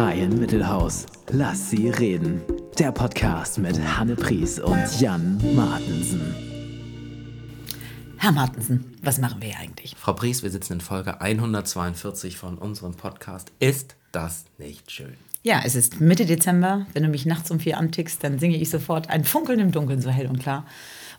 Kreienmittelhaus. Mittelhaus. Lass sie reden. Der Podcast mit Hanne Pries und Jan Martensen. Herr Martensen, was machen wir hier eigentlich? Frau Pries, wir sitzen in Folge 142 von unserem Podcast. Ist das nicht schön? Ja, es ist Mitte Dezember. Wenn du mich nachts um vier antickst, dann singe ich sofort ein Funkeln im Dunkeln, so hell und klar.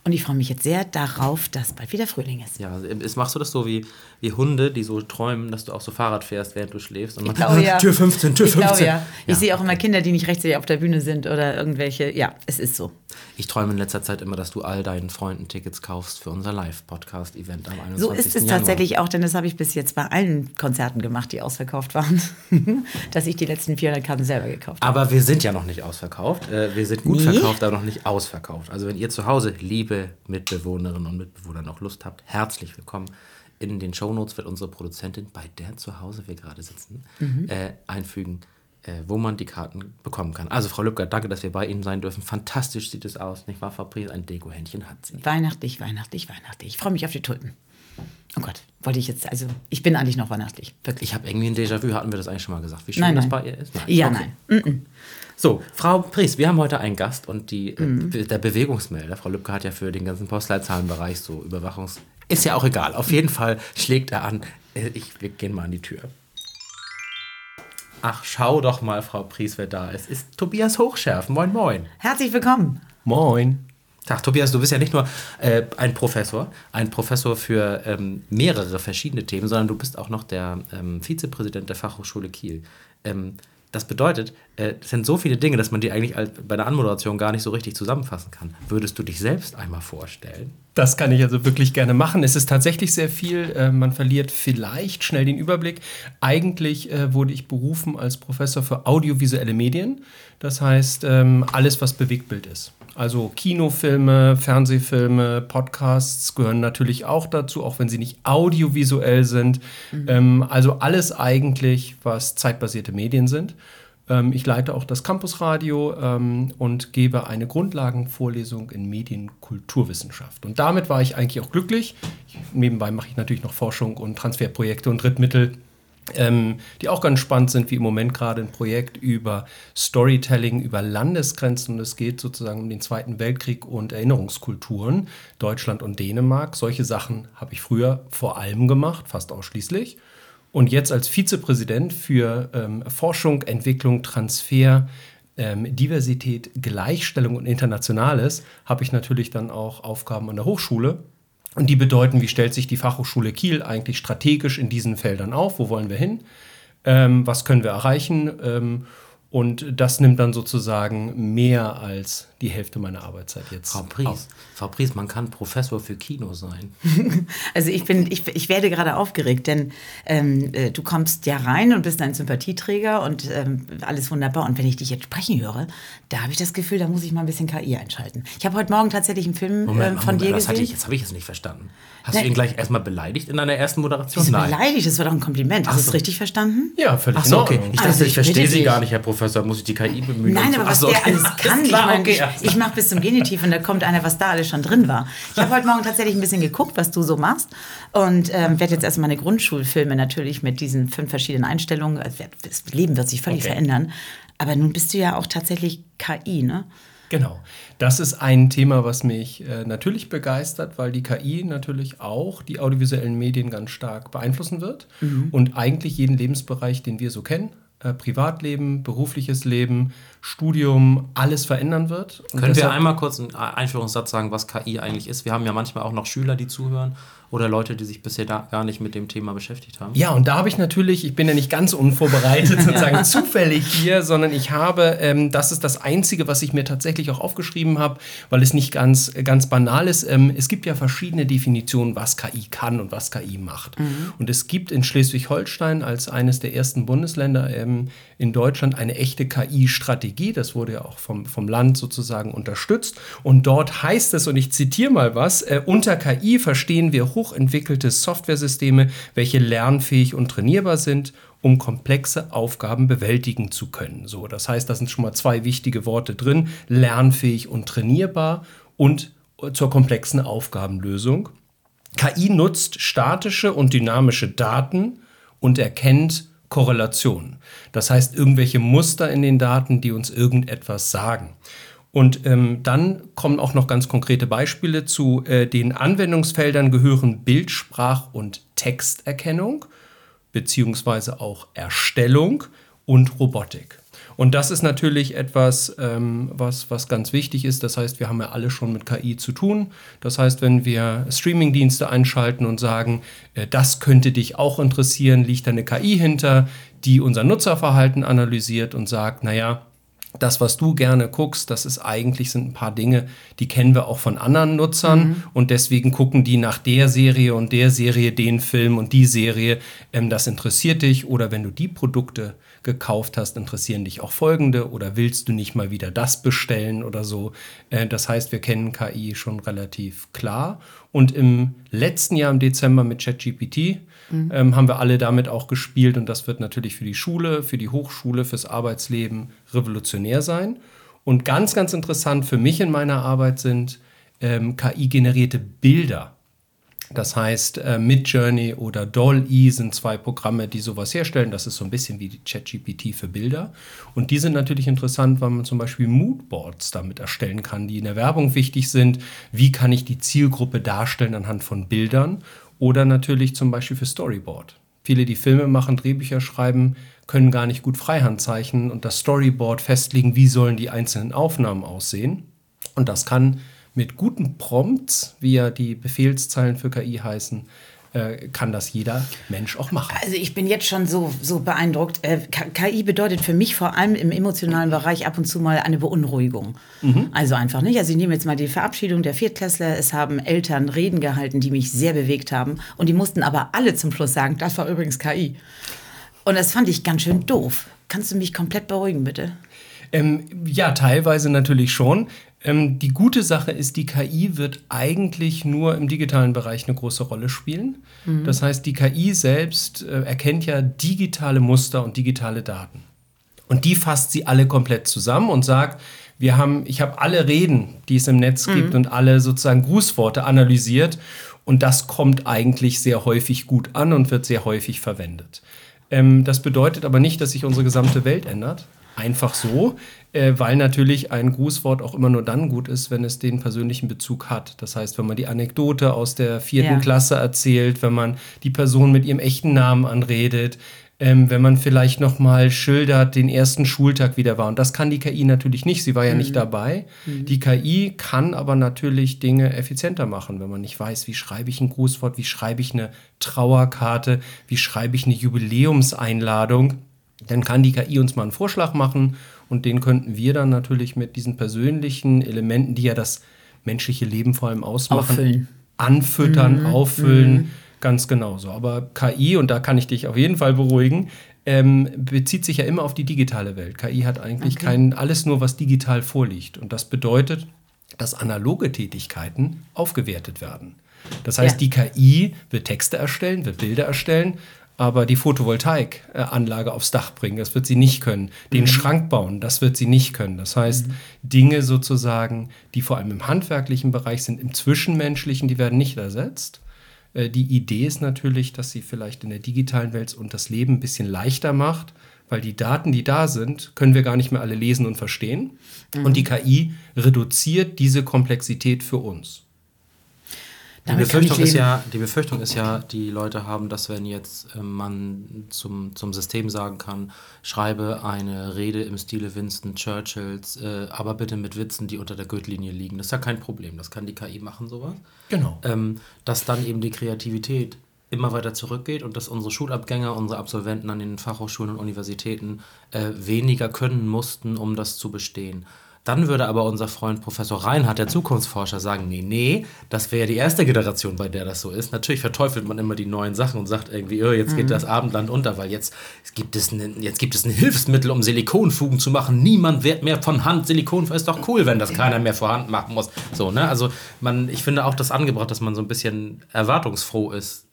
Und ich freue mich jetzt sehr darauf, dass bald wieder Frühling ist. Ja, ist, machst du das so wie, wie Hunde, die so träumen, dass du auch so Fahrrad fährst, während du schläfst? Und ich glaube, ja. Tür 15, Tür 15. Ich glaube, ja. Ich ja. sehe auch immer Kinder, die nicht rechtzeitig auf der Bühne sind oder irgendwelche. Ja, es ist so. Ich träume in letzter Zeit immer, dass du all deinen Freunden Tickets kaufst für unser Live-Podcast-Event am 21. So ist es Januar. tatsächlich auch, denn das habe ich bis jetzt bei allen Konzerten gemacht, die ausverkauft waren, dass ich die letzten 400 Karten selber gekauft habe. Aber wir sind ja noch nicht ausverkauft. Äh, wir sind gut nee. verkauft, aber noch nicht ausverkauft. Also wenn ihr zu Hause, liebe Mitbewohner, Mitbewohnerinnen und Mitbewohner noch Lust habt, herzlich willkommen. In den Shownotes wird unsere Produzentin, bei der zu Hause wir gerade sitzen, mhm. äh, einfügen, äh, wo man die Karten bekommen kann. Also Frau Lübcker, danke, dass wir bei Ihnen sein dürfen. Fantastisch sieht es aus, nicht wahr, Pries? Ein Deko-Händchen hat sie. Weihnachtlich, weihnachtlich, weihnachtlich. Ich freue mich auf die Tulpen. Oh Gott, wollte ich jetzt, also ich bin eigentlich noch weihnachtlich, wirklich. Ich habe irgendwie ein Déjà-vu, hatten wir das eigentlich schon mal gesagt, wie schön nein, das nein. bei ihr ist? Nein. Ja, okay. nein. Mm -mm. So, Frau Priest, wir haben heute einen Gast und die, äh, mhm. äh, der Bewegungsmelder, Frau Lübcke hat ja für den ganzen Postleitzahlenbereich so Überwachungs... Ist ja auch egal. Auf jeden Fall schlägt er an. Äh, ich, wir gehen mal an die Tür. Ach, schau doch mal, Frau Priest, wer da ist. Ist Tobias Hochschärf. Moin, moin. Herzlich willkommen. Moin. Tag, Tobias, du bist ja nicht nur äh, ein Professor, ein Professor für ähm, mehrere verschiedene Themen, sondern du bist auch noch der ähm, Vizepräsident der Fachhochschule Kiel. Ähm, das bedeutet, äh, es sind so viele Dinge, dass man die eigentlich bei der Anmoderation gar nicht so richtig zusammenfassen kann. Würdest du dich selbst einmal vorstellen? Das kann ich also wirklich gerne machen. Es ist tatsächlich sehr viel. Äh, man verliert vielleicht schnell den Überblick. Eigentlich äh, wurde ich berufen als Professor für audiovisuelle Medien. Das heißt, ähm, alles, was Bewegtbild ist. Also Kinofilme, Fernsehfilme, Podcasts gehören natürlich auch dazu, auch wenn sie nicht audiovisuell sind. Mhm. Ähm, also alles eigentlich, was zeitbasierte Medien sind. Ähm, ich leite auch das Campusradio ähm, und gebe eine Grundlagenvorlesung in Medienkulturwissenschaft. Und damit war ich eigentlich auch glücklich. Ich, nebenbei mache ich natürlich noch Forschung und Transferprojekte und Drittmittel ähm, die auch ganz spannend sind, wie im Moment gerade ein Projekt über Storytelling über Landesgrenzen. Und es geht sozusagen um den Zweiten Weltkrieg und Erinnerungskulturen, Deutschland und Dänemark. Solche Sachen habe ich früher vor allem gemacht, fast ausschließlich. Und jetzt als Vizepräsident für ähm, Forschung, Entwicklung, Transfer, ähm, Diversität, Gleichstellung und Internationales habe ich natürlich dann auch Aufgaben an der Hochschule und die bedeuten, wie stellt sich die Fachhochschule Kiel eigentlich strategisch in diesen Feldern auf? Wo wollen wir hin? Ähm, was können wir erreichen? Ähm, und das nimmt dann sozusagen mehr als die Hälfte meiner Arbeitszeit jetzt. Frau Pries, Frau Pries, man kann Professor für Kino sein. also ich bin, ich, ich werde gerade aufgeregt, denn ähm, äh, du kommst ja rein und bist ein Sympathieträger und ähm, alles wunderbar. Und wenn ich dich jetzt sprechen höre, da habe ich das Gefühl, da muss ich mal ein bisschen KI einschalten. Ich habe heute Morgen tatsächlich einen Film Moment, äh, von Moment, dir das gesehen. Ich, jetzt habe ich es nicht verstanden. Hast Nein. du ihn gleich erstmal beleidigt in deiner ersten Moderation? Wieso beleidigt? Das war doch ein Kompliment. Hast du es richtig verstanden? Ja, völlig Ach so, okay. Ich dachte, also, ich, ich verstehe Sie gar nicht, Herr Professor. Muss ich die KI bemühen? Nein, aber was so, der alles kann. Ich okay, ich, ich mache bis zum Genitiv und da kommt einer, was da alles schon drin war. Ich habe heute Morgen tatsächlich ein bisschen geguckt, was du so machst und ähm, werde jetzt erstmal meine Grundschulfilme natürlich mit diesen fünf verschiedenen Einstellungen. Also, das Leben wird sich völlig okay. verändern. Aber nun bist du ja auch tatsächlich KI, ne? Genau. Das ist ein Thema, was mich äh, natürlich begeistert, weil die KI natürlich auch die audiovisuellen Medien ganz stark beeinflussen wird mhm. und eigentlich jeden Lebensbereich, den wir so kennen, äh, Privatleben, berufliches Leben, Studium, alles verändern wird. Und Können wir einmal kurz einen Einführungssatz sagen, was KI eigentlich ist? Wir haben ja manchmal auch noch Schüler, die zuhören oder Leute, die sich bisher da gar nicht mit dem Thema beschäftigt haben? Ja, und da habe ich natürlich, ich bin ja nicht ganz unvorbereitet sozusagen zufällig hier, sondern ich habe, ähm, das ist das Einzige, was ich mir tatsächlich auch aufgeschrieben habe, weil es nicht ganz, ganz banal ist. Ähm, es gibt ja verschiedene Definitionen, was KI kann und was KI macht. Mhm. Und es gibt in Schleswig-Holstein als eines der ersten Bundesländer ähm, in Deutschland eine echte KI-Strategie. Das wurde ja auch vom, vom Land sozusagen unterstützt. Und dort heißt es, und ich zitiere mal was, äh, unter KI verstehen wir hochentwickelte Softwaresysteme, welche lernfähig und trainierbar sind, um komplexe Aufgaben bewältigen zu können. So, das heißt, da sind schon mal zwei wichtige Worte drin: lernfähig und trainierbar und zur komplexen Aufgabenlösung. KI nutzt statische und dynamische Daten und erkennt Korrelationen. Das heißt, irgendwelche Muster in den Daten, die uns irgendetwas sagen. Und ähm, dann kommen auch noch ganz konkrete Beispiele zu äh, den Anwendungsfeldern gehören Bildsprach- und Texterkennung, beziehungsweise auch Erstellung und Robotik. Und das ist natürlich etwas, ähm, was, was ganz wichtig ist. Das heißt, wir haben ja alle schon mit KI zu tun. Das heißt, wenn wir Streamingdienste einschalten und sagen, äh, das könnte dich auch interessieren, liegt da eine KI hinter, die unser Nutzerverhalten analysiert und sagt, naja, das, was du gerne guckst, das ist eigentlich sind ein paar Dinge, die kennen wir auch von anderen Nutzern mhm. und deswegen gucken die nach der Serie und der Serie den Film und die Serie. Ähm, das interessiert dich oder wenn du die Produkte gekauft hast, interessieren dich auch folgende oder willst du nicht mal wieder das bestellen oder so. Äh, das heißt, wir kennen KI schon relativ klar und im letzten Jahr im Dezember mit ChatGPT mhm. ähm, haben wir alle damit auch gespielt und das wird natürlich für die Schule, für die Hochschule, fürs Arbeitsleben revolutionär sein. Und ganz, ganz interessant für mich in meiner Arbeit sind ähm, KI-generierte Bilder. Das heißt, äh, Midjourney oder Doll-E sind zwei Programme, die sowas herstellen. Das ist so ein bisschen wie die ChatGPT für Bilder. Und die sind natürlich interessant, weil man zum Beispiel Moodboards damit erstellen kann, die in der Werbung wichtig sind. Wie kann ich die Zielgruppe darstellen anhand von Bildern? Oder natürlich zum Beispiel für Storyboard. Viele, die Filme machen, Drehbücher schreiben, können gar nicht gut Freihand zeichnen und das Storyboard festlegen, wie sollen die einzelnen Aufnahmen aussehen. Und das kann mit guten Prompts, wie ja die Befehlszeilen für KI heißen, äh, kann das jeder Mensch auch machen. Also ich bin jetzt schon so, so beeindruckt. Äh, KI bedeutet für mich vor allem im emotionalen Bereich ab und zu mal eine Beunruhigung. Mhm. Also einfach nicht. Also ich nehme jetzt mal die Verabschiedung der Viertklässler. Es haben Eltern Reden gehalten, die mich sehr bewegt haben. Und die mussten aber alle zum Schluss sagen, das war übrigens KI. Und das fand ich ganz schön doof. Kannst du mich komplett beruhigen, bitte? Ähm, ja, teilweise natürlich schon. Ähm, die gute Sache ist, die KI wird eigentlich nur im digitalen Bereich eine große Rolle spielen. Mhm. Das heißt, die KI selbst äh, erkennt ja digitale Muster und digitale Daten. Und die fasst sie alle komplett zusammen und sagt, wir haben, ich habe alle Reden, die es im Netz mhm. gibt und alle sozusagen Grußworte analysiert und das kommt eigentlich sehr häufig gut an und wird sehr häufig verwendet. Ähm, das bedeutet aber nicht, dass sich unsere gesamte Welt ändert, einfach so, äh, weil natürlich ein Grußwort auch immer nur dann gut ist, wenn es den persönlichen Bezug hat. Das heißt, wenn man die Anekdote aus der vierten ja. Klasse erzählt, wenn man die Person mit ihrem echten Namen anredet, ähm, wenn man vielleicht noch mal schildert, den ersten Schultag wieder war. Und das kann die KI natürlich nicht. Sie war ja mhm. nicht dabei. Mhm. Die KI kann aber natürlich Dinge effizienter machen, wenn man nicht weiß, wie schreibe ich ein Grußwort, wie schreibe ich eine Trauerkarte, wie schreibe ich eine Jubiläumseinladung dann kann die KI uns mal einen Vorschlag machen und den könnten wir dann natürlich mit diesen persönlichen Elementen, die ja das menschliche Leben vor allem ausmachen, auffüllen. anfüttern, mhm. auffüllen. Mhm. Ganz genauso. Aber KI, und da kann ich dich auf jeden Fall beruhigen, ähm, bezieht sich ja immer auf die digitale Welt. KI hat eigentlich okay. kein alles nur, was digital vorliegt. Und das bedeutet, dass analoge Tätigkeiten aufgewertet werden. Das heißt, ja. die KI wird Texte erstellen, wird Bilder erstellen, aber die Photovoltaikanlage aufs Dach bringen, das wird sie nicht können. Den mhm. Schrank bauen, das wird sie nicht können. Das heißt, mhm. Dinge sozusagen, die vor allem im handwerklichen Bereich sind, im Zwischenmenschlichen, die werden nicht ersetzt. Äh, die Idee ist natürlich, dass sie vielleicht in der digitalen Welt und das Leben ein bisschen leichter macht, weil die Daten, die da sind, können wir gar nicht mehr alle lesen und verstehen. Mhm. Und die KI reduziert diese Komplexität für uns. Die Befürchtung, ist ja, die Befürchtung ist ja, die Leute haben, dass wenn jetzt äh, man zum, zum System sagen kann, schreibe eine Rede im Stile Winston Churchills, äh, aber bitte mit Witzen, die unter der Gürtellinie liegen. Das ist ja kein Problem, das kann die KI machen, sowas. Genau. Ähm, dass dann eben die Kreativität immer weiter zurückgeht und dass unsere Schulabgänger, unsere Absolventen an den Fachhochschulen und Universitäten äh, weniger können mussten, um das zu bestehen. Dann würde aber unser Freund Professor Reinhardt, der Zukunftsforscher, sagen, nee, nee, das wäre ja die erste Generation, bei der das so ist. Natürlich verteufelt man immer die neuen Sachen und sagt irgendwie, oh, jetzt geht mhm. das Abendland unter, weil jetzt gibt, es ein, jetzt gibt es ein Hilfsmittel, um Silikonfugen zu machen. Niemand wird mehr von Hand Silikon. Ist doch cool, wenn das keiner mehr vor Hand machen muss. So, ne? Also man, ich finde auch das angebracht, dass man so ein bisschen erwartungsfroh ist,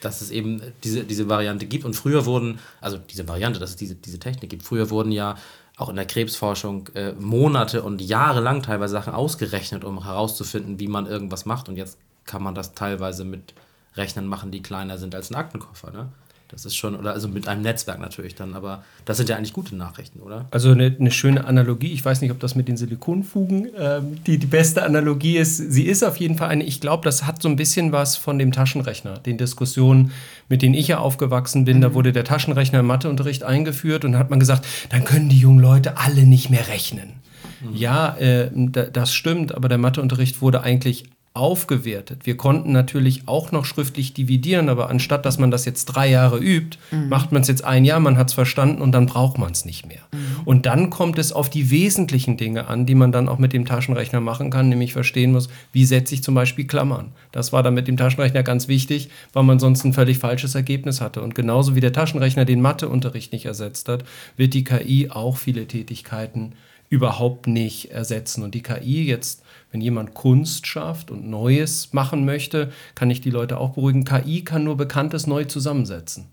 dass es eben diese, diese Variante gibt. Und früher wurden, also diese Variante, dass es diese, diese Technik gibt, früher wurden ja auch in der Krebsforschung äh, Monate und Jahre lang teilweise Sachen ausgerechnet, um herauszufinden, wie man irgendwas macht. Und jetzt kann man das teilweise mit Rechnern machen, die kleiner sind als ein Aktenkoffer. Ne? Das ist schon, oder also mit einem Netzwerk natürlich dann, aber das sind ja eigentlich gute Nachrichten, oder? Also eine, eine schöne Analogie. Ich weiß nicht, ob das mit den Silikonfugen ähm, die, die beste Analogie ist. Sie ist auf jeden Fall eine, ich glaube, das hat so ein bisschen was von dem Taschenrechner, den Diskussionen, mit denen ich ja aufgewachsen bin. Mhm. Da wurde der Taschenrechner im Matheunterricht eingeführt und hat man gesagt, dann können die jungen Leute alle nicht mehr rechnen. Mhm. Ja, äh, das stimmt, aber der Matheunterricht wurde eigentlich aufgewertet. Wir konnten natürlich auch noch schriftlich dividieren, aber anstatt dass man das jetzt drei Jahre übt, mhm. macht man es jetzt ein Jahr, man hat es verstanden und dann braucht man es nicht mehr. Mhm. Und dann kommt es auf die wesentlichen Dinge an, die man dann auch mit dem Taschenrechner machen kann, nämlich verstehen muss, wie setze ich zum Beispiel Klammern. Das war dann mit dem Taschenrechner ganz wichtig, weil man sonst ein völlig falsches Ergebnis hatte. Und genauso wie der Taschenrechner den Matheunterricht nicht ersetzt hat, wird die KI auch viele Tätigkeiten überhaupt nicht ersetzen. Und die KI jetzt wenn jemand Kunst schafft und Neues machen möchte, kann ich die Leute auch beruhigen. KI kann nur Bekanntes neu zusammensetzen.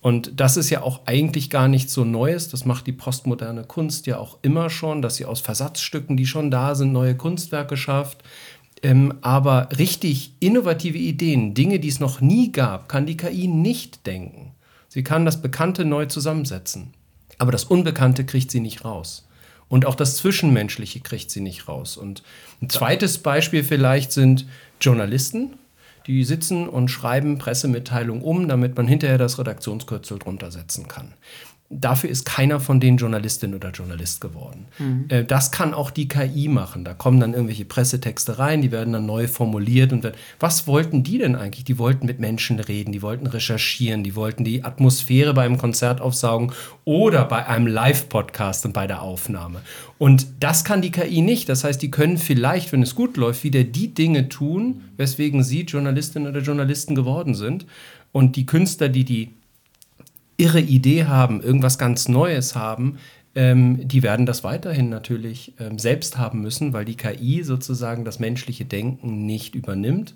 Und das ist ja auch eigentlich gar nichts so Neues. Das macht die postmoderne Kunst ja auch immer schon, dass sie aus Versatzstücken, die schon da sind, neue Kunstwerke schafft. Ähm, aber richtig innovative Ideen, Dinge, die es noch nie gab, kann die KI nicht denken. Sie kann das Bekannte neu zusammensetzen. Aber das Unbekannte kriegt sie nicht raus. Und auch das Zwischenmenschliche kriegt sie nicht raus. Und ein zweites Beispiel vielleicht sind Journalisten, die sitzen und schreiben Pressemitteilungen um, damit man hinterher das Redaktionskürzel drunter setzen kann. Dafür ist keiner von denen Journalistin oder Journalist geworden. Mhm. Äh, das kann auch die KI machen. Da kommen dann irgendwelche Pressetexte rein, die werden dann neu formuliert und was wollten die denn eigentlich? Die wollten mit Menschen reden, die wollten recherchieren, die wollten die Atmosphäre beim Konzert aufsaugen oder bei einem Live-Podcast und bei der Aufnahme. Und das kann die KI nicht. Das heißt, die können vielleicht, wenn es gut läuft, wieder die Dinge tun, weswegen sie Journalistin oder Journalisten geworden sind. Und die Künstler, die die irre Idee haben, irgendwas ganz Neues haben, ähm, die werden das weiterhin natürlich ähm, selbst haben müssen, weil die KI sozusagen das menschliche Denken nicht übernimmt,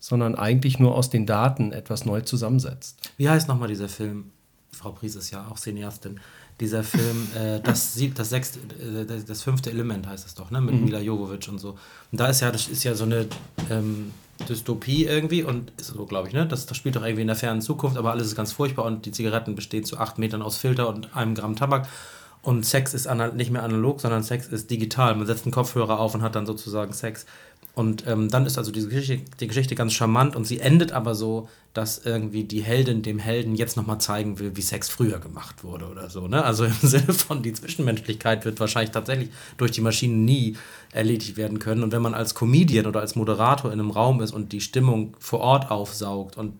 sondern eigentlich nur aus den Daten etwas neu zusammensetzt. Wie heißt nochmal dieser Film? Frau Pries ist ja auch Cineastin. Dieser Film, äh, das, das, sechste, äh, das fünfte Element heißt es doch, ne? mit mhm. Mila Jovovich und so. Und da ist ja, das ist ja so eine ähm, Dystopie irgendwie und ist so, glaube ich, ne? Das, das spielt doch irgendwie in der fernen Zukunft, aber alles ist ganz furchtbar und die Zigaretten bestehen zu acht Metern aus Filter und einem Gramm Tabak. Und Sex ist nicht mehr analog, sondern Sex ist digital. Man setzt einen Kopfhörer auf und hat dann sozusagen Sex. Und ähm, dann ist also diese Geschichte, die Geschichte ganz charmant und sie endet aber so, dass irgendwie die Heldin dem Helden jetzt nochmal zeigen will, wie Sex früher gemacht wurde oder so. Ne? Also im Sinne von, die Zwischenmenschlichkeit wird wahrscheinlich tatsächlich durch die Maschinen nie erledigt werden können. Und wenn man als Comedian oder als Moderator in einem Raum ist und die Stimmung vor Ort aufsaugt und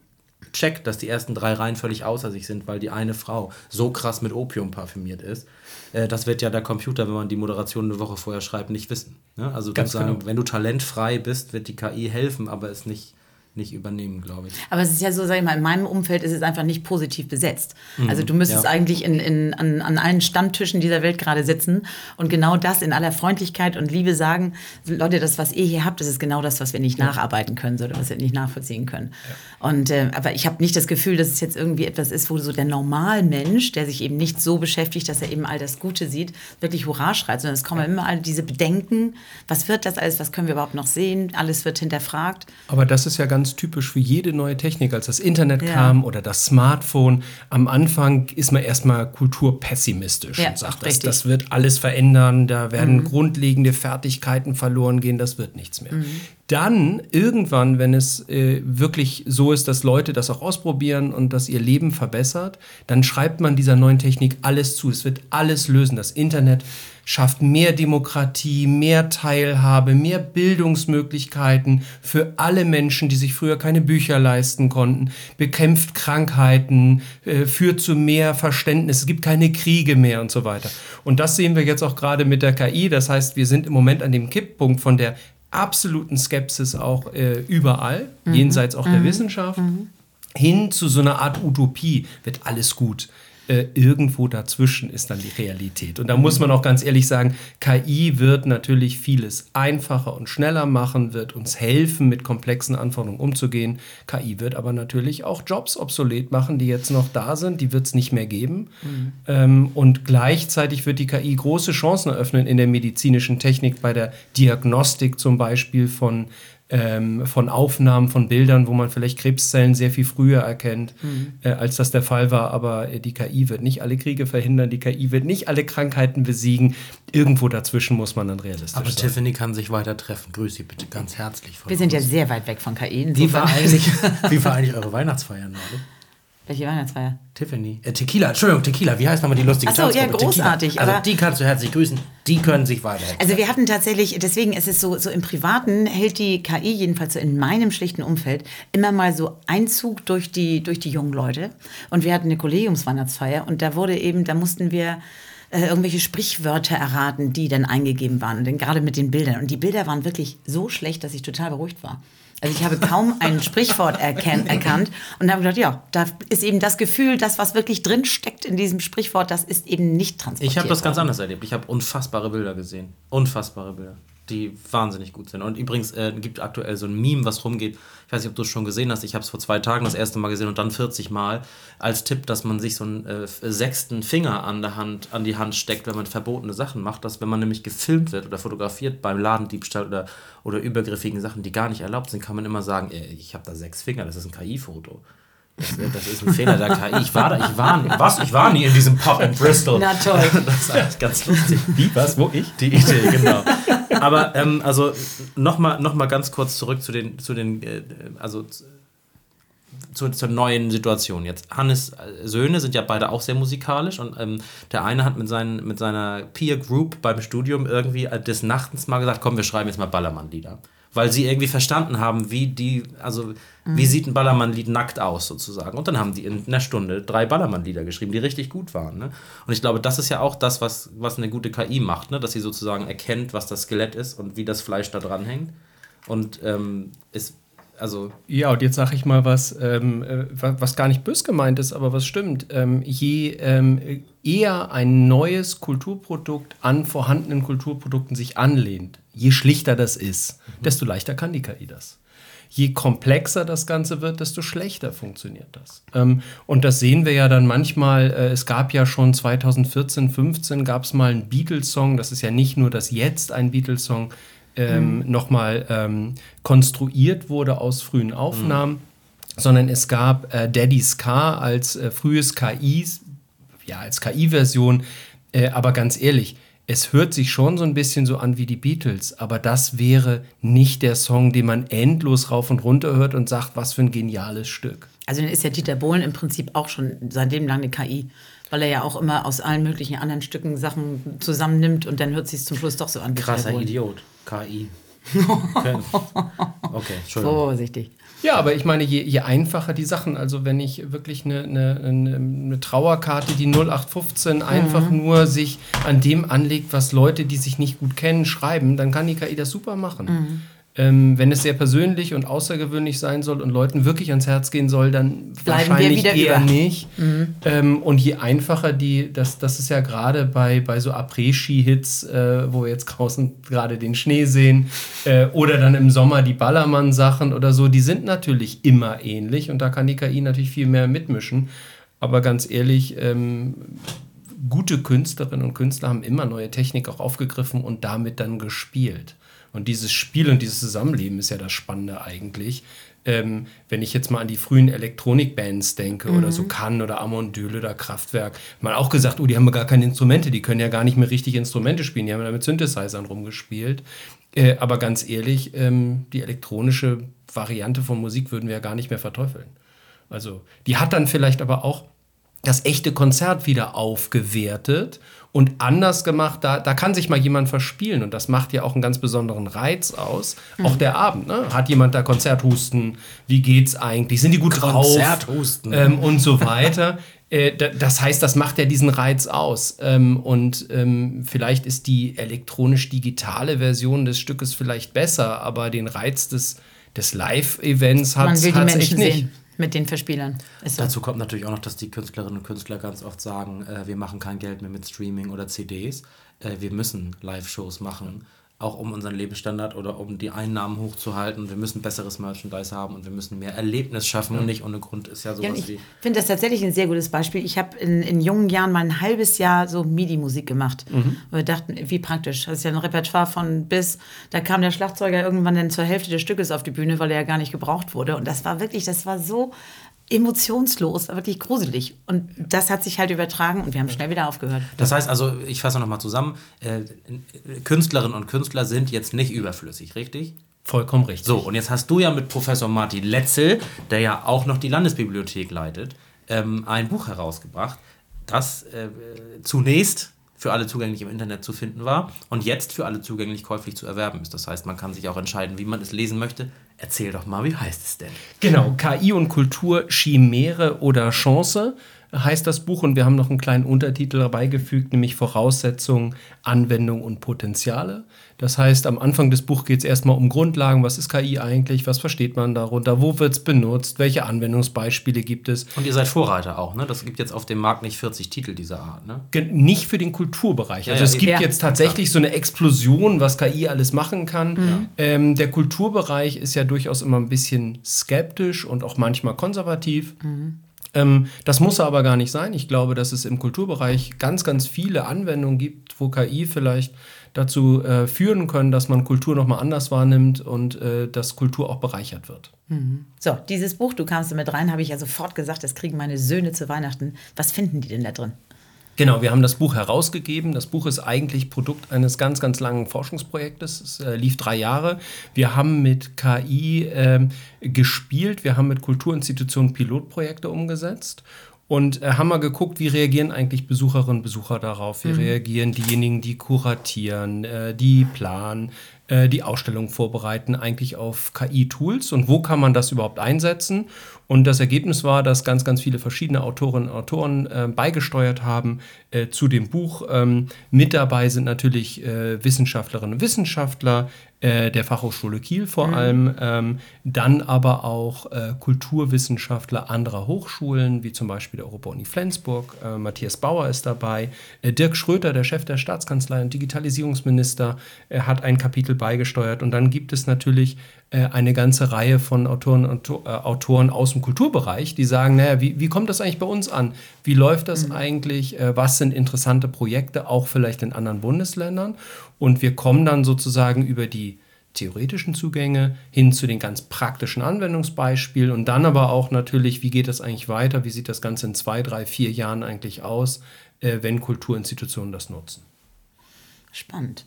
checkt, dass die ersten drei Reihen völlig außer sich sind, weil die eine Frau so krass mit Opium parfümiert ist, äh, das wird ja der Computer, wenn man die Moderation eine Woche vorher schreibt, nicht wissen. Ne? Also Ganz genau. wenn du talentfrei bist, wird die KI helfen, aber es nicht nicht übernehmen, glaube ich. Aber es ist ja so, sag ich mal, in meinem Umfeld ist es einfach nicht positiv besetzt. Mhm, also du müsstest ja. eigentlich in, in, an, an allen Stammtischen dieser Welt gerade sitzen und genau das in aller Freundlichkeit und Liebe sagen, Leute, das, was ihr hier habt, das ist genau das, was wir nicht ja. nacharbeiten können oder was wir nicht nachvollziehen können. Ja. Und, äh, aber ich habe nicht das Gefühl, dass es jetzt irgendwie etwas ist, wo so der Normalmensch, der sich eben nicht so beschäftigt, dass er eben all das Gute sieht, wirklich Hurra schreit, sondern es kommen immer all diese Bedenken, was wird das alles, was können wir überhaupt noch sehen, alles wird hinterfragt. Aber das ist ja ganz ganz typisch für jede neue Technik. Als das Internet ja. kam oder das Smartphone, am Anfang ist man erstmal kulturpessimistisch ja, und sagt, das, das wird alles verändern, da werden mhm. grundlegende Fertigkeiten verloren gehen, das wird nichts mehr. Mhm. Dann irgendwann, wenn es äh, wirklich so ist, dass Leute das auch ausprobieren und das ihr Leben verbessert, dann schreibt man dieser neuen Technik alles zu. Es wird alles lösen. Das Internet schafft mehr Demokratie, mehr Teilhabe, mehr Bildungsmöglichkeiten für alle Menschen, die sich früher keine Bücher leisten konnten, bekämpft Krankheiten, äh, führt zu mehr Verständnis, es gibt keine Kriege mehr und so weiter. Und das sehen wir jetzt auch gerade mit der KI. Das heißt, wir sind im Moment an dem Kipppunkt von der absoluten Skepsis auch äh, überall, mhm. jenseits auch mhm. der Wissenschaft, mhm. hin zu so einer Art Utopie, wird alles gut äh, irgendwo dazwischen ist dann die Realität. Und da muss man auch ganz ehrlich sagen, KI wird natürlich vieles einfacher und schneller machen, wird uns helfen, mit komplexen Anforderungen umzugehen. KI wird aber natürlich auch Jobs obsolet machen, die jetzt noch da sind, die wird es nicht mehr geben. Mhm. Ähm, und gleichzeitig wird die KI große Chancen eröffnen in der medizinischen Technik, bei der Diagnostik zum Beispiel von ähm, von Aufnahmen von Bildern, wo man vielleicht Krebszellen sehr viel früher erkennt, mhm. äh, als das der Fall war. Aber äh, die KI wird nicht alle Kriege verhindern, die KI wird nicht alle Krankheiten besiegen. Irgendwo dazwischen muss man dann realistisch Aber sein. Tiffany kann sich weiter treffen. Grüß Sie bitte ganz herzlich. Wir sind uns. ja sehr weit weg von KI. Wie war, eigentlich, wie war eigentlich eure Weihnachtsfeier, Norde? Welche Weihnachtsfeier? Tiffany. Äh, Tequila, Entschuldigung, Tequila. Wie heißt nochmal die lustige Achso, ja, großartig. Also die kannst du herzlich grüßen. Die können sich weiterhelfen. Also wir hatten tatsächlich, deswegen ist es so, so im Privaten hält die KI, jedenfalls so in meinem schlichten Umfeld, immer mal so Einzug durch die, durch die jungen Leute. Und wir hatten eine Kollegiumsweihnachtsfeier und da wurde eben, da mussten wir äh, irgendwelche Sprichwörter erraten, die dann eingegeben waren. Und dann gerade mit den Bildern. Und die Bilder waren wirklich so schlecht, dass ich total beruhigt war. Also ich habe kaum ein Sprichwort erkannt und habe gedacht, ja, da ist eben das Gefühl, das, was wirklich drin steckt in diesem Sprichwort, das ist eben nicht transportiert. Ich habe das ganz anders erlebt. Ich habe unfassbare Bilder gesehen. Unfassbare Bilder die wahnsinnig gut sind. Und übrigens äh, gibt aktuell so ein Meme, was rumgeht. Ich weiß nicht, ob du es schon gesehen hast. Ich habe es vor zwei Tagen das erste Mal gesehen und dann 40 Mal als Tipp, dass man sich so einen äh, sechsten Finger an der Hand, an die Hand steckt, wenn man verbotene Sachen macht. Dass wenn man nämlich gefilmt wird oder fotografiert beim Ladendiebstahl oder, oder übergriffigen Sachen, die gar nicht erlaubt sind, kann man immer sagen, ey, ich habe da sechs Finger, das ist ein KI-Foto. Das, das, ist ein Fehler der KI. Ich war da, ich war, was? Ich war nie in diesem Pub in Bristol. Na toll. Das ist eigentlich ganz lustig. Wie, was, wo ich? Die Idee, genau. Aber ähm, also nochmal noch mal ganz kurz zurück zu den, zu den äh, also zu, zur neuen Situation jetzt. Hannes äh, Söhne sind ja beide auch sehr musikalisch und ähm, der eine hat mit, seinen, mit seiner Peer Group beim Studium irgendwie des Nachtens mal gesagt, komm, wir schreiben jetzt mal Ballermann-Lieder weil sie irgendwie verstanden haben, wie die, also mhm. wie sieht ein Ballermann-Lied nackt aus sozusagen. Und dann haben die in einer Stunde drei Ballermann-Lieder geschrieben, die richtig gut waren. Ne? Und ich glaube, das ist ja auch das, was, was eine gute KI macht, ne? dass sie sozusagen erkennt, was das Skelett ist und wie das Fleisch da dran hängt. Und ähm, ist also ja, und jetzt sage ich mal was, ähm, äh, was gar nicht bös gemeint ist, aber was stimmt. Ähm, je ähm, eher ein neues Kulturprodukt an vorhandenen Kulturprodukten sich anlehnt, je schlichter das ist, mhm. desto leichter kann die KI das. Je komplexer das Ganze wird, desto schlechter funktioniert das. Ähm, und das sehen wir ja dann manchmal. Äh, es gab ja schon 2014, 15 gab es mal einen Beatles-Song. Das ist ja nicht nur, dass jetzt ein Beatles-Song ähm, mhm. nochmal ähm, konstruiert wurde aus frühen Aufnahmen, mhm. sondern es gab äh, Daddy's Car als äh, frühes KI, ja, als KI-Version. Äh, aber ganz ehrlich, es hört sich schon so ein bisschen so an wie die Beatles, aber das wäre nicht der Song, den man endlos rauf und runter hört und sagt, was für ein geniales Stück. Also dann ist ja Dieter Bohlen im Prinzip auch schon sein Leben lang eine KI, weil er ja auch immer aus allen möglichen anderen Stücken Sachen zusammennimmt und dann hört sich zum Schluss doch so an. Krasser Idiot, KI. okay, Entschuldigung. Vorsichtig. Ja, aber ich meine, je, je einfacher die Sachen, also wenn ich wirklich eine, eine, eine Trauerkarte, die 0815 einfach mhm. nur sich an dem anlegt, was Leute, die sich nicht gut kennen, schreiben, dann kann die KI das super machen. Mhm. Ähm, wenn es sehr persönlich und außergewöhnlich sein soll und Leuten wirklich ans Herz gehen soll, dann Bleiben wahrscheinlich eher über. nicht. Mhm. Ähm, und je einfacher die, das, das ist ja gerade bei, bei so Après-Ski-Hits, äh, wo wir jetzt draußen gerade den Schnee sehen, äh, oder dann im Sommer die Ballermann-Sachen oder so, die sind natürlich immer ähnlich und da kann die KI natürlich viel mehr mitmischen. Aber ganz ehrlich, ähm, gute Künstlerinnen und Künstler haben immer neue Technik auch aufgegriffen und damit dann gespielt. Und dieses Spiel und dieses Zusammenleben ist ja das Spannende eigentlich. Ähm, wenn ich jetzt mal an die frühen Elektronikbands denke mhm. oder so Cannes oder Amondyle oder Kraftwerk, mal auch gesagt, oh, die haben gar keine Instrumente, die können ja gar nicht mehr richtig Instrumente spielen, die haben ja mit Synthesizern rumgespielt. Äh, aber ganz ehrlich, ähm, die elektronische Variante von Musik würden wir ja gar nicht mehr verteufeln. Also die hat dann vielleicht aber auch das echte Konzert wieder aufgewertet und anders gemacht. Da, da kann sich mal jemand verspielen und das macht ja auch einen ganz besonderen Reiz aus. Mhm. Auch der Abend. Ne? Hat jemand da Konzerthusten? Wie geht's eigentlich? Sind die gut drauf? Konzerthusten. Ähm, und so weiter. äh, das heißt, das macht ja diesen Reiz aus. Ähm, und ähm, vielleicht ist die elektronisch-digitale Version des Stückes vielleicht besser, aber den Reiz des, des Live-Events hat es echt nicht. Mit den Verspielern. So. Dazu kommt natürlich auch noch, dass die Künstlerinnen und Künstler ganz oft sagen, äh, wir machen kein Geld mehr mit Streaming oder CDs. Äh, wir müssen Live-Shows machen. Auch um unseren Lebensstandard oder um die Einnahmen hochzuhalten. Wir müssen besseres Merchandise haben und wir müssen mehr Erlebnis schaffen und nicht ohne Grund ist ja sowas Ja, ich wie. finde das tatsächlich ein sehr gutes Beispiel. Ich habe in, in jungen Jahren mal ein halbes Jahr so MIDI-Musik gemacht. Und wir dachten, wie praktisch. Das ist ja ein Repertoire von bis. Da kam der Schlagzeuger irgendwann dann zur Hälfte des Stückes auf die Bühne, weil er ja gar nicht gebraucht wurde. Und das war wirklich, das war so emotionslos, wirklich gruselig. Und das hat sich halt übertragen und wir haben schnell wieder aufgehört. Das heißt also, ich fasse nochmal zusammen, äh, Künstlerinnen und Künstler sind jetzt nicht überflüssig, richtig? Vollkommen richtig. So, und jetzt hast du ja mit Professor Martin Letzel, der ja auch noch die Landesbibliothek leitet, ähm, ein Buch herausgebracht, das äh, zunächst für alle zugänglich im Internet zu finden war und jetzt für alle zugänglich käuflich zu erwerben ist. Das heißt, man kann sich auch entscheiden, wie man es lesen möchte. Erzähl doch mal, wie heißt es denn? Genau, KI und Kultur, Chimäre oder Chance heißt das Buch und wir haben noch einen kleinen Untertitel dabei gefügt, nämlich Voraussetzungen, Anwendung und Potenziale. Das heißt, am Anfang des Buchs geht es erstmal um Grundlagen, was ist KI eigentlich, was versteht man darunter, wo wird es benutzt, welche Anwendungsbeispiele gibt es. Und ihr seid Vorreiter auch, ne? Das gibt jetzt auf dem Markt nicht 40 Titel dieser Art, ne? Nicht für den Kulturbereich. Also ja, es gibt ja. jetzt tatsächlich so eine Explosion, was KI alles machen kann. Ähm, der Kulturbereich ist ja durchaus immer ein bisschen skeptisch und auch manchmal konservativ. Ähm, das muss er aber gar nicht sein. Ich glaube, dass es im Kulturbereich ganz, ganz viele Anwendungen gibt, wo KI vielleicht dazu äh, führen können, dass man Kultur nochmal anders wahrnimmt und äh, dass Kultur auch bereichert wird. So, dieses Buch, du kamst damit rein, habe ich ja sofort gesagt, das kriegen meine Söhne zu Weihnachten. Was finden die denn da drin? Genau, wir haben das Buch herausgegeben. Das Buch ist eigentlich Produkt eines ganz, ganz langen Forschungsprojektes. Es äh, lief drei Jahre. Wir haben mit KI ähm, gespielt, wir haben mit Kulturinstitutionen Pilotprojekte umgesetzt und äh, haben mal geguckt, wie reagieren eigentlich Besucherinnen und Besucher darauf. Wie reagieren diejenigen, die kuratieren, äh, die planen, äh, die Ausstellung vorbereiten, eigentlich auf KI-Tools und wo kann man das überhaupt einsetzen? Und das Ergebnis war, dass ganz, ganz viele verschiedene Autorinnen und Autoren äh, beigesteuert haben äh, zu dem Buch. Ähm, mit dabei sind natürlich äh, Wissenschaftlerinnen und Wissenschaftler äh, der Fachhochschule Kiel vor allem, ähm, dann aber auch äh, Kulturwissenschaftler anderer Hochschulen, wie zum Beispiel der Europa-Uni Flensburg. Äh, Matthias Bauer ist dabei. Äh, Dirk Schröter, der Chef der Staatskanzlei und Digitalisierungsminister, äh, hat ein Kapitel beigesteuert. Und dann gibt es natürlich eine ganze Reihe von Autoren und Autoren aus dem Kulturbereich, die sagen, naja, wie, wie kommt das eigentlich bei uns an? Wie läuft das eigentlich? Äh, was sind interessante Projekte, auch vielleicht in anderen Bundesländern? Und wir kommen dann sozusagen über die theoretischen Zugänge hin zu den ganz praktischen Anwendungsbeispielen und dann aber auch natürlich, wie geht das eigentlich weiter? Wie sieht das Ganze in zwei, drei, vier Jahren eigentlich aus, äh, wenn Kulturinstitutionen das nutzen? Spannend.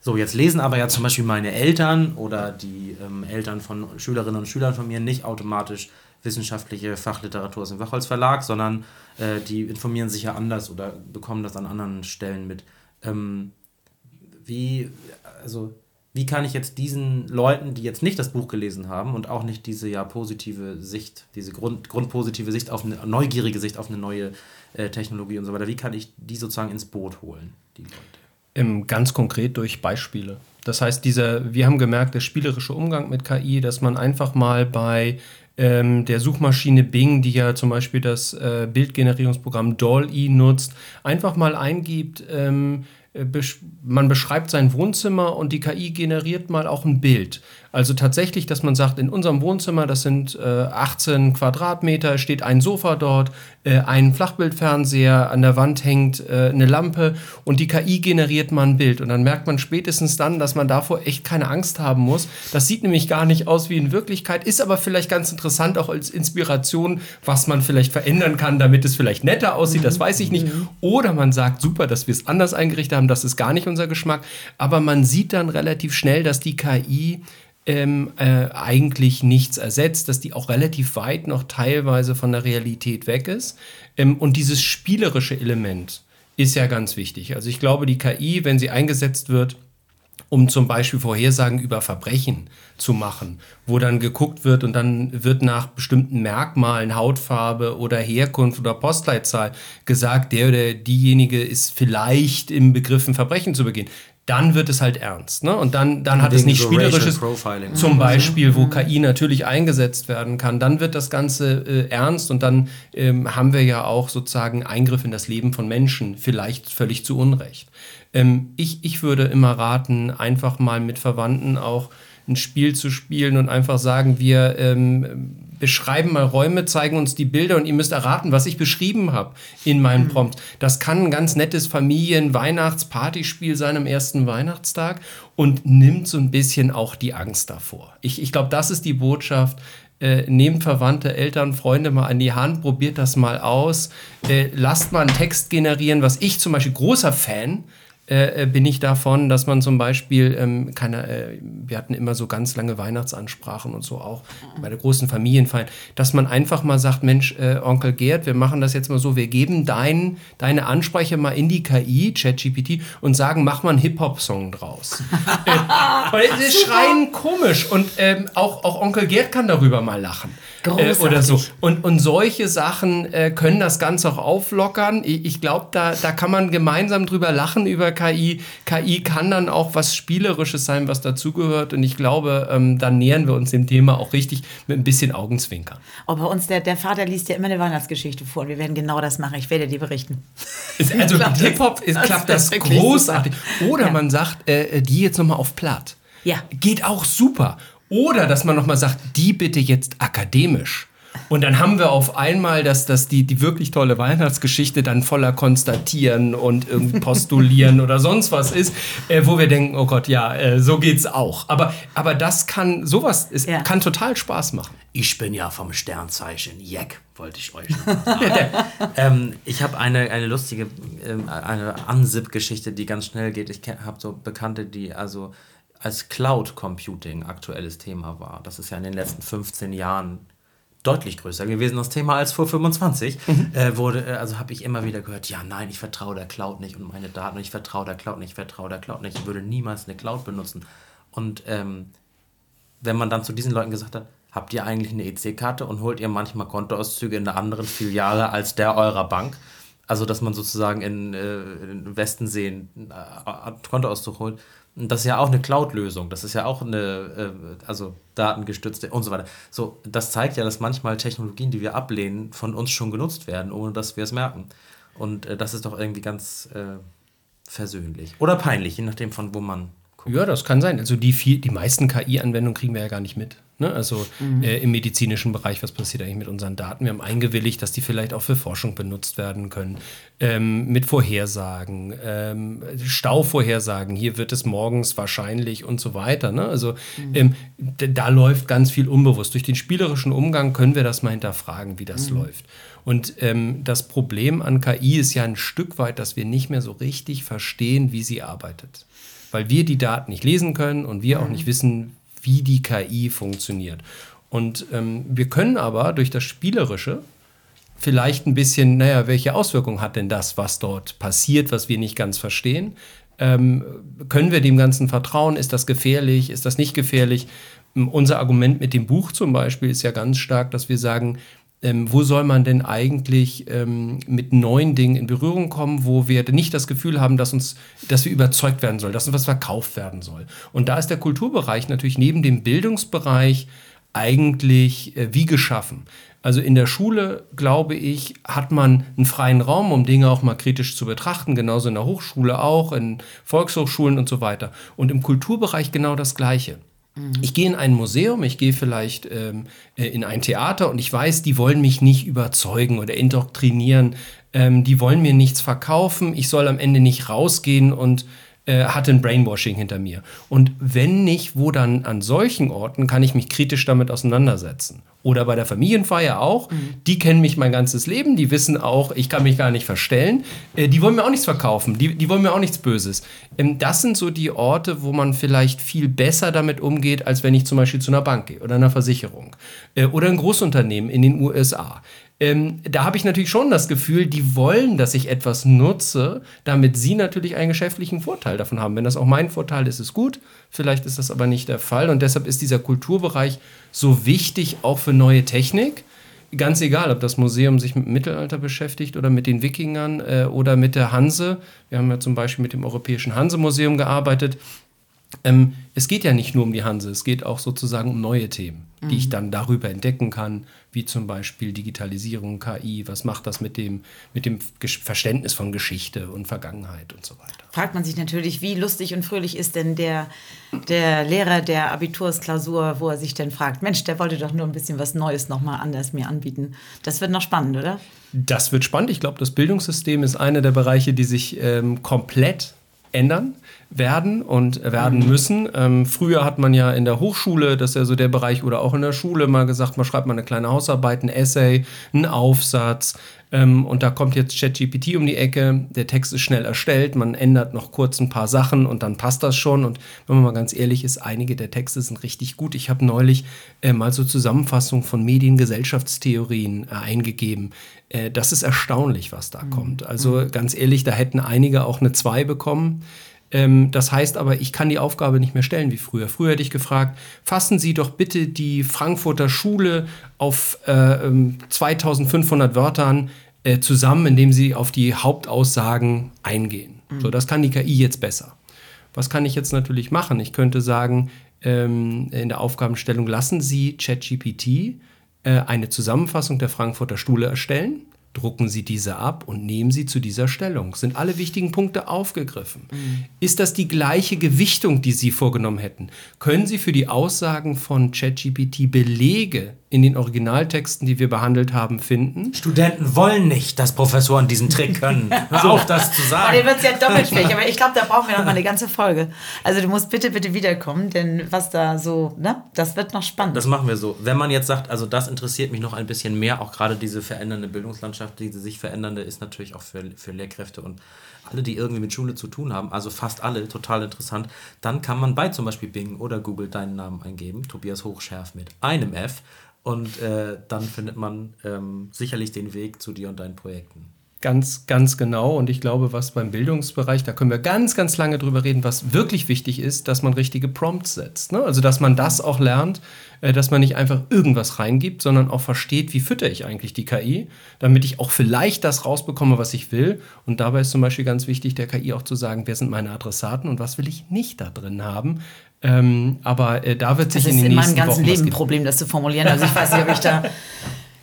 So, jetzt lesen aber ja zum Beispiel meine Eltern oder die ähm, Eltern von Schülerinnen und Schülern von mir nicht automatisch wissenschaftliche Fachliteratur aus dem Wachholz Verlag, sondern äh, die informieren sich ja anders oder bekommen das an anderen Stellen mit. Ähm, wie, also, wie kann ich jetzt diesen Leuten, die jetzt nicht das Buch gelesen haben und auch nicht diese ja positive Sicht, diese Grund, grundpositive Sicht auf eine neugierige Sicht auf eine neue äh, Technologie und so weiter, wie kann ich die sozusagen ins Boot holen, die Leute? Ähm, ganz konkret durch Beispiele. Das heißt, dieser, wir haben gemerkt, der spielerische Umgang mit KI, dass man einfach mal bei ähm, der Suchmaschine Bing, die ja zum Beispiel das äh, Bildgenerierungsprogramm DALL-E nutzt, einfach mal eingibt, ähm, äh, man beschreibt sein Wohnzimmer und die KI generiert mal auch ein Bild. Also tatsächlich, dass man sagt, in unserem Wohnzimmer, das sind äh, 18 Quadratmeter, steht ein Sofa dort, äh, ein Flachbildfernseher, an der Wand hängt äh, eine Lampe und die KI generiert mal ein Bild. Und dann merkt man spätestens dann, dass man davor echt keine Angst haben muss. Das sieht nämlich gar nicht aus wie in Wirklichkeit, ist aber vielleicht ganz interessant auch als Inspiration, was man vielleicht verändern kann, damit es vielleicht netter aussieht, das weiß ich nicht. Oder man sagt, super, dass wir es anders eingerichtet haben, das ist gar nicht unser Geschmack. Aber man sieht dann relativ schnell, dass die KI ähm, äh, eigentlich nichts ersetzt, dass die auch relativ weit noch teilweise von der Realität weg ist. Ähm, und dieses spielerische Element ist ja ganz wichtig. Also ich glaube, die KI, wenn sie eingesetzt wird, um zum Beispiel Vorhersagen über Verbrechen zu machen, wo dann geguckt wird und dann wird nach bestimmten Merkmalen, Hautfarbe oder Herkunft oder Postleitzahl gesagt, der oder diejenige ist vielleicht im Begriff, ein Verbrechen zu begehen. Dann wird es halt ernst. Ne? Und dann, dann hat es nicht so spielerisches, zum Beispiel, wo mhm. KI natürlich eingesetzt werden kann. Dann wird das Ganze äh, ernst und dann ähm, haben wir ja auch sozusagen Eingriff in das Leben von Menschen, vielleicht völlig zu Unrecht. Ähm, ich, ich würde immer raten, einfach mal mit Verwandten auch ein Spiel zu spielen und einfach sagen, wir ähm, beschreiben mal Räume, zeigen uns die Bilder und ihr müsst erraten, was ich beschrieben habe in meinem mhm. Prompt. Das kann ein ganz nettes Familien-Weihnachts-Partyspiel sein am ersten Weihnachtstag und nimmt so ein bisschen auch die Angst davor. Ich, ich glaube, das ist die Botschaft. Äh, nehmt Verwandte, Eltern, Freunde mal an die Hand, probiert das mal aus. Äh, lasst mal einen Text generieren, was ich zum Beispiel großer Fan äh, bin ich davon, dass man zum Beispiel, ähm, keine, äh, wir hatten immer so ganz lange Weihnachtsansprachen und so auch bei der großen Familienfeier, dass man einfach mal sagt, Mensch, äh, Onkel Gerd, wir machen das jetzt mal so, wir geben dein, deine Ansprache mal in die KI, ChatGPT, und sagen, mach mal einen Hip-Hop-Song draus. äh, weil es ist schreien komisch und ähm, auch, auch Onkel Gerd kann darüber mal lachen. Äh, oder so. Und, und solche Sachen äh, können das Ganze auch auflockern. Ich, ich glaube, da, da kann man gemeinsam drüber lachen über KI. KI kann dann auch was Spielerisches sein, was dazugehört. Und ich glaube, ähm, dann nähern wir uns dem Thema auch richtig mit ein bisschen Augenzwinkern. Oh, bei uns, der, der Vater liest ja immer eine Weihnachtsgeschichte vor. Und wir werden genau das machen. Ich werde dir berichten. Also mit Hip-Hop klappt das, das großartig. Oder ja. man sagt, äh, die jetzt nochmal auf Platt. Ja. Geht auch super. Oder dass man nochmal sagt, die bitte jetzt akademisch. Und dann haben wir auf einmal, dass das die, die wirklich tolle Weihnachtsgeschichte dann voller Konstatieren und irgendwie Postulieren oder sonst was ist, äh, wo wir denken, oh Gott, ja, äh, so geht's auch. Aber, aber das kann, sowas ist, ja. kann total Spaß machen. Ich bin ja vom Sternzeichen Jack, wollte ich euch noch sagen. ähm, ich habe eine, eine lustige, ähm, eine Ansip-Geschichte, die ganz schnell geht. Ich habe so Bekannte, die also als Cloud Computing aktuelles Thema war. Das ist ja in den letzten 15 Jahren deutlich größer gewesen, das Thema, als vor 25. Mhm. Äh, wurde, äh, also habe ich immer wieder gehört, ja, nein, ich vertraue der Cloud nicht und meine Daten, ich vertraue der Cloud nicht, ich vertraue der Cloud nicht, ich würde niemals eine Cloud benutzen. Und ähm, wenn man dann zu diesen Leuten gesagt hat, habt ihr eigentlich eine EC-Karte und holt ihr manchmal Kontoauszüge in einer anderen Filiale als der eurer Bank? Also, dass man sozusagen in, äh, in Westensee einen äh, Kontoauszug holt das ist ja auch eine Cloud-Lösung. Das ist ja auch eine, äh, also datengestützte und so weiter. So, das zeigt ja, dass manchmal Technologien, die wir ablehnen, von uns schon genutzt werden, ohne dass wir es merken. Und äh, das ist doch irgendwie ganz äh, versöhnlich. Oder peinlich, je nachdem, von wo man guckt. Ja, das kann sein. Also die, viel, die meisten KI-Anwendungen kriegen wir ja gar nicht mit. Ne? Also mhm. äh, im medizinischen Bereich, was passiert eigentlich mit unseren Daten? Wir haben eingewilligt, dass die vielleicht auch für Forschung benutzt werden können. Ähm, mit Vorhersagen, ähm, Stauvorhersagen, hier wird es morgens wahrscheinlich und so weiter. Ne? Also mhm. ähm, da läuft ganz viel unbewusst. Durch den spielerischen Umgang können wir das mal hinterfragen, wie das mhm. läuft. Und ähm, das Problem an KI ist ja ein Stück weit, dass wir nicht mehr so richtig verstehen, wie sie arbeitet. Weil wir die Daten nicht lesen können und wir auch mhm. nicht wissen, wie die KI funktioniert. Und ähm, wir können aber durch das Spielerische vielleicht ein bisschen, naja, welche Auswirkungen hat denn das, was dort passiert, was wir nicht ganz verstehen? Ähm, können wir dem Ganzen vertrauen? Ist das gefährlich? Ist das nicht gefährlich? Ähm, unser Argument mit dem Buch zum Beispiel ist ja ganz stark, dass wir sagen, ähm, wo soll man denn eigentlich ähm, mit neuen Dingen in Berührung kommen, wo wir nicht das Gefühl haben, dass uns, dass wir überzeugt werden soll, dass uns was verkauft werden soll. Und da ist der Kulturbereich natürlich neben dem Bildungsbereich eigentlich äh, wie geschaffen. Also in der Schule, glaube ich, hat man einen freien Raum, um Dinge auch mal kritisch zu betrachten, genauso in der Hochschule auch, in Volkshochschulen und so weiter. Und im Kulturbereich genau das Gleiche. Ich gehe in ein Museum, ich gehe vielleicht ähm, äh, in ein Theater und ich weiß, die wollen mich nicht überzeugen oder indoktrinieren. Ähm, die wollen mir nichts verkaufen. Ich soll am Ende nicht rausgehen und äh, hatte ein Brainwashing hinter mir. Und wenn nicht, wo dann an solchen Orten kann ich mich kritisch damit auseinandersetzen. Oder bei der Familienfeier auch. Mhm. Die kennen mich mein ganzes Leben, die wissen auch, ich kann mich gar nicht verstellen. Äh, die wollen mir auch nichts verkaufen, die, die wollen mir auch nichts Böses. Ähm, das sind so die Orte, wo man vielleicht viel besser damit umgeht, als wenn ich zum Beispiel zu einer Bank gehe oder einer Versicherung. Äh, oder ein Großunternehmen in den USA ähm, da habe ich natürlich schon das Gefühl, die wollen, dass ich etwas nutze, damit sie natürlich einen geschäftlichen Vorteil davon haben. Wenn das auch mein Vorteil ist, ist gut. Vielleicht ist das aber nicht der Fall. Und deshalb ist dieser Kulturbereich so wichtig, auch für neue Technik. ganz egal, ob das Museum sich mit Mittelalter beschäftigt oder mit den Wikingern äh, oder mit der Hanse. Wir haben ja zum Beispiel mit dem Europäischen Hanse-Museum gearbeitet. Ähm, es geht ja nicht nur um die Hanse, es geht auch sozusagen um neue Themen, mhm. die ich mhm. dann darüber entdecken kann, wie zum Beispiel Digitalisierung, KI, was macht das mit dem, mit dem Verständnis von Geschichte und Vergangenheit und so weiter. Fragt man sich natürlich, wie lustig und fröhlich ist denn der, der Lehrer der Abitursklausur, wo er sich denn fragt, Mensch, der wollte doch nur ein bisschen was Neues nochmal anders mir anbieten. Das wird noch spannend, oder? Das wird spannend. Ich glaube, das Bildungssystem ist einer der Bereiche, die sich ähm, komplett ändern werden und werden mhm. müssen. Ähm, früher hat man ja in der Hochschule, das ist ja so der Bereich, oder auch in der Schule mal gesagt, man schreibt mal eine kleine Hausarbeit, ein Essay, einen Aufsatz. Ähm, und da kommt jetzt ChatGPT um die Ecke, der Text ist schnell erstellt, man ändert noch kurz ein paar Sachen und dann passt das schon. Und wenn man mal ganz ehrlich ist, einige der Texte sind richtig gut. Ich habe neulich äh, mal so Zusammenfassungen von Mediengesellschaftstheorien äh, eingegeben. Äh, das ist erstaunlich, was da mhm. kommt. Also mhm. ganz ehrlich, da hätten einige auch eine 2 bekommen. Ähm, das heißt aber, ich kann die Aufgabe nicht mehr stellen wie früher. Früher hätte ich gefragt, fassen Sie doch bitte die Frankfurter Schule auf äh, 2500 ähm, Wörtern äh, zusammen, indem Sie auf die Hauptaussagen eingehen. Mhm. So, das kann die KI jetzt besser. Was kann ich jetzt natürlich machen? Ich könnte sagen, ähm, in der Aufgabenstellung lassen Sie ChatGPT äh, eine Zusammenfassung der Frankfurter Schule erstellen drucken Sie diese ab und nehmen Sie zu dieser Stellung. Sind alle wichtigen Punkte aufgegriffen? Mhm. Ist das die gleiche Gewichtung, die Sie vorgenommen hätten? Können Sie für die Aussagen von ChatGPT Belege in den Originaltexten, die wir behandelt haben, finden? Studenten wollen nicht, dass Professoren diesen Trick können. Hör so. auf, das zu sagen. Aber wird ja doppelt schwierig. Aber ich glaube, da brauchen wir noch mal eine ganze Folge. Also du musst bitte, bitte wiederkommen, denn was da so, ne, das wird noch spannend. Das machen wir so. Wenn man jetzt sagt, also das interessiert mich noch ein bisschen mehr, auch gerade diese verändernde Bildungslandschaft, diese sich verändernde, ist natürlich auch für, für Lehrkräfte und alle, die irgendwie mit Schule zu tun haben, also fast alle, total interessant. Dann kann man bei zum Beispiel Bing oder Google deinen Namen eingeben, Tobias Hochschärf mit einem F, und äh, dann findet man ähm, sicherlich den Weg zu dir und deinen Projekten. Ganz, ganz genau. Und ich glaube, was beim Bildungsbereich, da können wir ganz, ganz lange drüber reden, was wirklich wichtig ist, dass man richtige Prompts setzt. Ne? Also, dass man das auch lernt, äh, dass man nicht einfach irgendwas reingibt, sondern auch versteht, wie fütter ich eigentlich die KI, damit ich auch vielleicht das rausbekomme, was ich will. Und dabei ist zum Beispiel ganz wichtig, der KI auch zu sagen, wer sind meine Adressaten und was will ich nicht da drin haben. Ähm, aber äh, da wird sich in den nächsten Wochen... Das ist in meinem ganzen Leben ein Problem, das zu formulieren. Also ich weiß nicht, ob ich da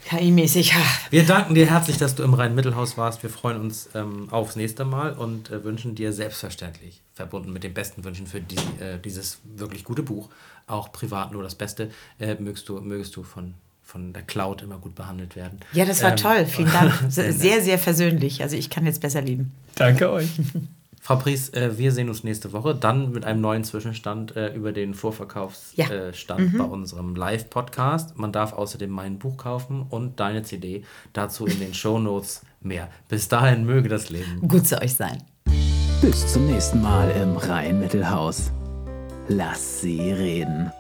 KI-mäßig. Wir danken dir herzlich, dass du im Rhein-Mittelhaus warst. Wir freuen uns ähm, aufs nächste Mal und äh, wünschen dir selbstverständlich, verbunden mit den besten Wünschen für die, äh, dieses wirklich gute Buch, auch privat nur das Beste, äh, mögst du, mögest du von, von der Cloud immer gut behandelt werden. Ja, das war ähm, toll. Vielen Dank. Sehr, sehr versöhnlich. Also ich kann jetzt besser leben. Danke euch. Frau Pries, äh, wir sehen uns nächste Woche dann mit einem neuen Zwischenstand äh, über den Vorverkaufsstand ja. äh, mhm. bei unserem Live-Podcast. Man darf außerdem mein Buch kaufen und deine CD. Dazu in den Show Notes mehr. Bis dahin möge das Leben gut zu euch sein. Bis zum nächsten Mal im Rhein-Mittelhaus. Lass sie reden.